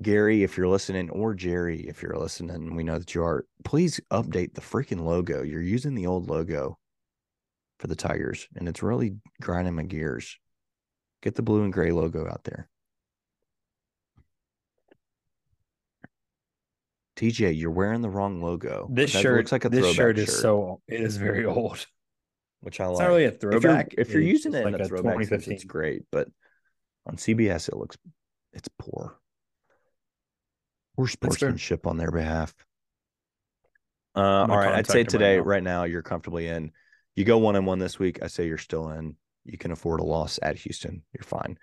Gary, if you're listening, or Jerry, if you're listening, we know that you are. Please update the freaking logo. You're using the old logo for the Tigers, and it's really grinding my gears. Get the blue and gray logo out there. TJ, you're wearing the wrong logo. This shirt looks like a this shirt is shirt. so it is very old. Which I like. It's not really a throwback. If you're, if you're using it like in a throwback sense, it's great. But on CBS, it looks it's poor. Poor sportsmanship on their behalf. Uh, all right, I'd say today, right now. right now, you're comfortably in. You go one and one this week. I say you're still in. You can afford a loss at Houston. You're fine.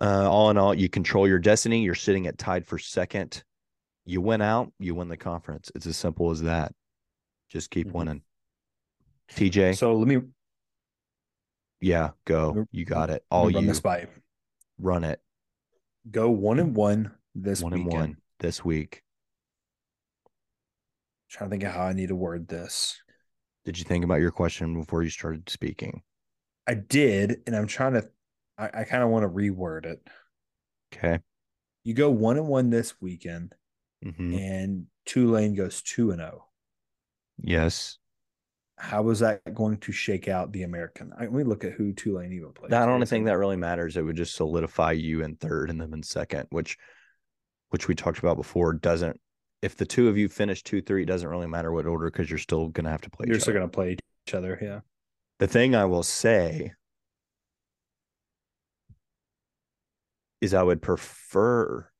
Uh, all in all, you control your destiny. You're sitting at tied for second you win out, you win the conference. It's as simple as that. Just keep mm-hmm. winning. TJ. So let me. Yeah, go. You got it. All run you. This by. Run it. Go one and one this one weekend. and one this week. trying to think of how I need to word this. Did you think about your question before you started speaking? I did, and I'm trying to. I, I kind of want to reword it. Okay. You go one and one this weekend mm-hmm. and Tulane goes two and zero. Oh. Yes. How is that going to shake out the American? I, we look at who Tulane even plays. I don't think that really matters. It would just solidify you in third and them in second, which, which we talked about before, doesn't. If the two of you finish two three, it doesn't really matter what order because you're still going to have to play. You're still going to play each other. Yeah. The thing I will say is I would prefer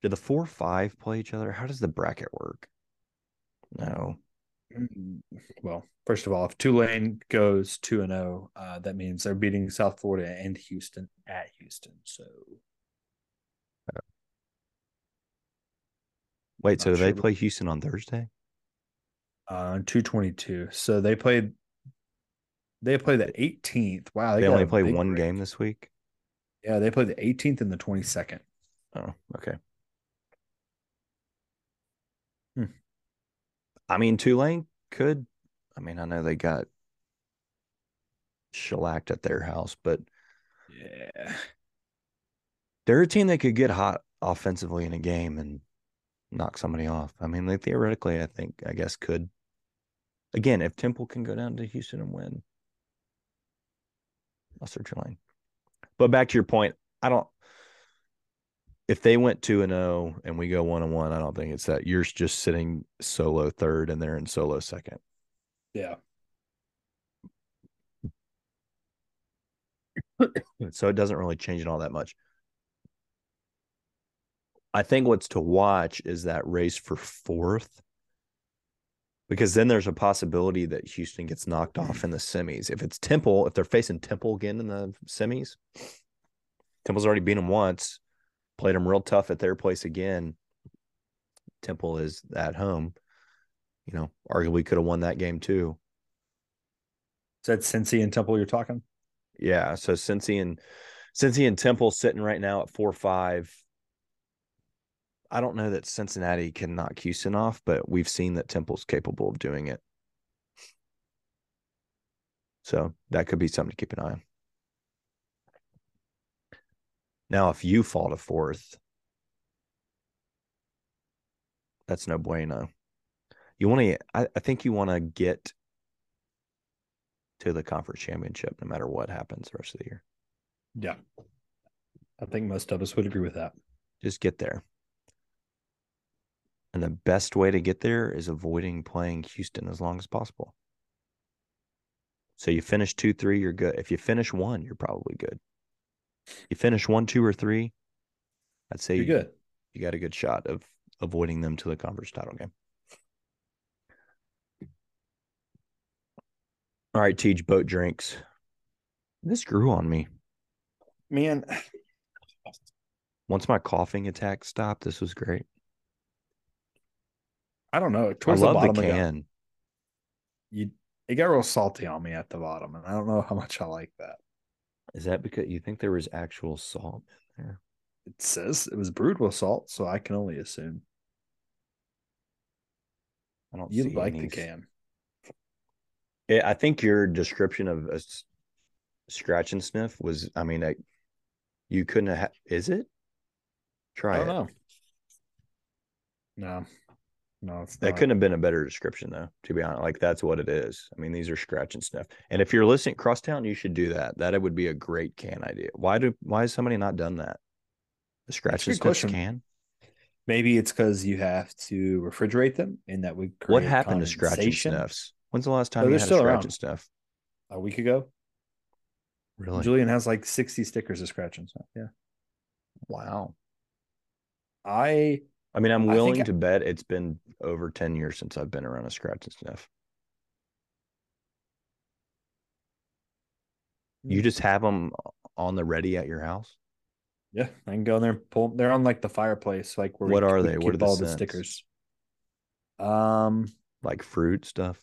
do the four five play each other? How does the bracket work? No. Mm, well, first of all, if Tulane goes two and zero, oh, uh, that means they're beating South Florida and Houston at Houston. So, wait, so do sure. they play Houston on Thursday? Uh, two twenty two. So they played. They play the 18th. Wow, they, they only play one break. game this week. Yeah, they play the 18th and the 22nd. Oh, okay. I mean, Tulane could. I mean, I know they got shellacked at their house, but yeah, they're a team that could get hot offensively in a game and knock somebody off. I mean, they theoretically, I think, I guess, could. Again, if Temple can go down to Houston and win, I'll search your line. But back to your point, I don't if they went two and zero oh and we go one and one, I don't think it's that you're just sitting solo third and they're in solo second. Yeah. so it doesn't really change it all that much. I think what's to watch is that race for fourth, because then there's a possibility that Houston gets knocked off in the semis. If it's Temple, if they're facing Temple again in the semis, Temple's already beat them once, played them real tough at their place again. Temple is at home. You know, arguably could have won that game too. Is that Cincy and Temple you're talking? Yeah. So Cincy and Cincy and Temple sitting right now at four five. I don't know that Cincinnati can knock Houston off, but we've seen that Temple's capable of doing it. So that could be something to keep an eye on. Now, if you fall to fourth, that's no bueno. You want to, I, I think you want to get to the conference championship no matter what happens the rest of the year. Yeah. I think most of us would agree with that. Just get there. And the best way to get there is avoiding playing Houston as long as possible. So you finish two, three, you're good. If you finish one, you're probably good. You finish one, two, or three, I'd say you're you, good. You got a good shot of avoiding them to the conference title game. All right, Teach boat drinks. This grew on me. Man, once my coughing attack stopped, this was great. I don't know. Towards I love the, bottom the can. Got, you it got real salty on me at the bottom, and I don't know how much I like that. Is that because you think there was actual salt in there? It says it was brewed with salt, so I can only assume. I don't. You like the can. Yeah, I think your description of a scratch and sniff was. I mean, I, you couldn't have. Is it? Try I don't it. know. No, no, it's that not. couldn't have been a better description, though. To be honest, like that's what it is. I mean, these are scratch and sniff. And if you're listening, Crosstown, you should do that. That it would be a great can idea. Why do? Why has somebody not done that? The scratch and sniff can. Maybe it's because you have to refrigerate them, and that would. What happened to scratch and sniffs? When's the last time oh, you had still a scratch around. and sniff? A week ago. Really? Julian has like 60 stickers of scratch and stuff. Yeah. Wow. I I mean, I'm willing to I, bet it's been over 10 years since I've been around a scratch and sniff. You just have them on the ready at your house? Yeah, I can go in there and pull. They're on like the fireplace, like where what we, are they? What are the all scents? the stickers? Um, like fruit stuff.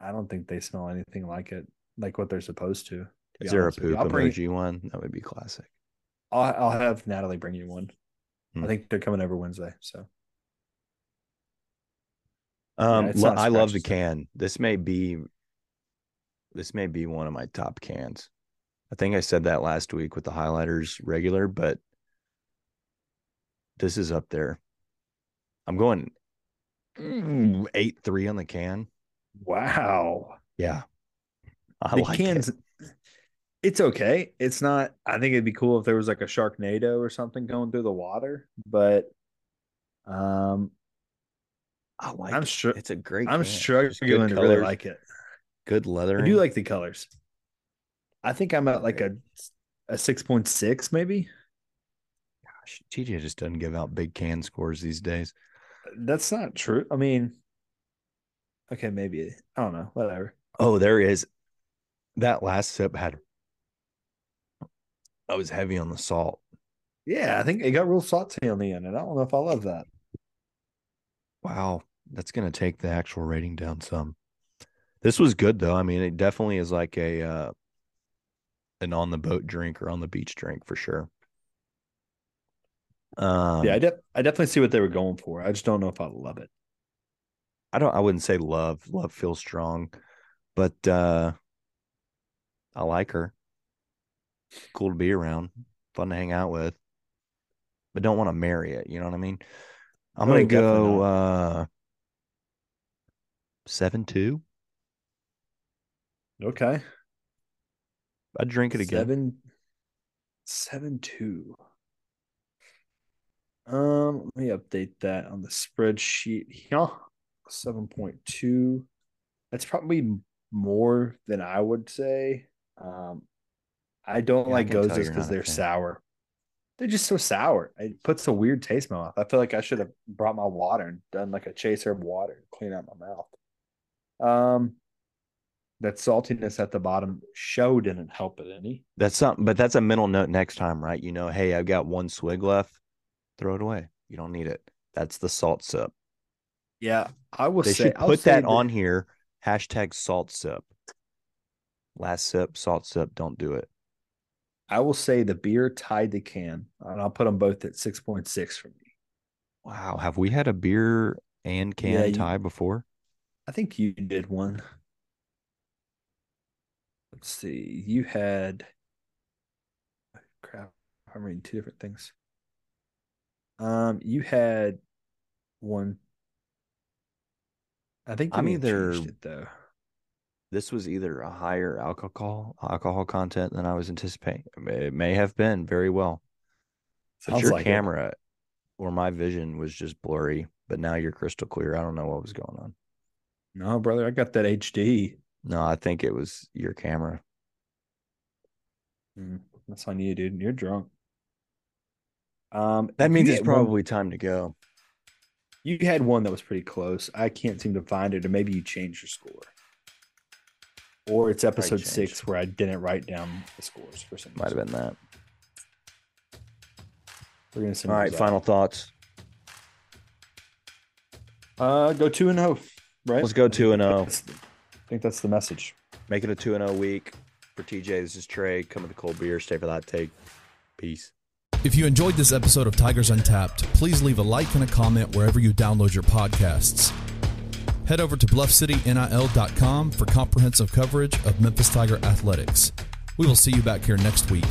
I don't think they smell anything like it, like what they're supposed to. to Is there a poop emoji bring, one? That would be classic. I'll I'll have Natalie bring you one. Hmm. I think they're coming over Wednesday. So. Um, yeah, I love the can. This may be, this may be one of my top cans. I think I said that last week with the highlighters regular, but this is up there. I'm going eight three on the can. Wow. Yeah. I the like cans. It. It's okay. It's not. I think it'd be cool if there was like a Sharknado or something going through the water, but um, I like. I'm sure it's a great. I'm sure you're to really like it. Good leather. I do like the colors. I think I'm at like a a six point six, maybe. Gosh, TJ just doesn't give out big can scores these days. That's not true. I mean, okay, maybe I don't know. Whatever. Oh, there is. That last sip had. I was heavy on the salt. Yeah, I think it got real salty on the end, and I don't know if I love that. Wow, that's gonna take the actual rating down some. This was good though. I mean, it definitely is like a uh, an on the boat drink or on the beach drink for sure. Um, yeah, I, de- I definitely see what they were going for. I just don't know if I love it. I don't. I wouldn't say love. Love feels strong, but uh I like her. Cool to be around. Fun to hang out with. But don't want to marry it. You know what I mean? I'm gonna go uh seven two. Okay. I'd drink it again. Seven, seven two. Um, let me update that on the spreadsheet here. Seven point two. That's probably more than I would say. Um, I don't Yeah, like gozos because they're sour. They're just so sour. It puts a weird taste in my mouth. I feel like I should have brought my water and done like a chaser of water to clean out my mouth. Um, that saltiness at the bottom show didn't help it any. That's something, but that's a mental note next time, right? You know, hey, I've got one swig left. Throw it away. You don't need it. That's the salt sip. Yeah, I will They say should put say that on here. Hashtag salt sip. Last sip, salt sip. Don't do it. I will say the beer tied the can, and I'll put them both at six point six for me. Wow. Have we had a beer and can Yeah, you- tie before? I think you did one. Let's see. You had crap. I'm reading two different things. Um, you had one. I think I'm either- it though. This was either a higher alcohol alcohol content than I was anticipating. It may have been very well. Sounds your like it. camera or my vision was just blurry, but now you're crystal clear. I don't know what was going on. No, brother, I got that HD. No, I think it was your camera. Mm, that's on you, dude. You're drunk. Um, That means it's had one- probably time to go. you had one that was pretty close. I can't seem to find it, or maybe you changed your score. Or it's episode six where I didn't write down the scores for some Might have been that. We're gonna send All right, those out. final thoughts. Uh, go two and zero, right? Let's go 2 and oh. That's- I think that's the message. Make it a 2 and 0 week. For TJ, this is Trey. Come with a cold beer. Stay for that take. Peace. If you enjoyed this episode of Tigers Untapped, please leave a like and a comment wherever you download your podcasts. Head over to bluffcitynil.com for comprehensive coverage of Memphis Tiger athletics. We will see you back here next week.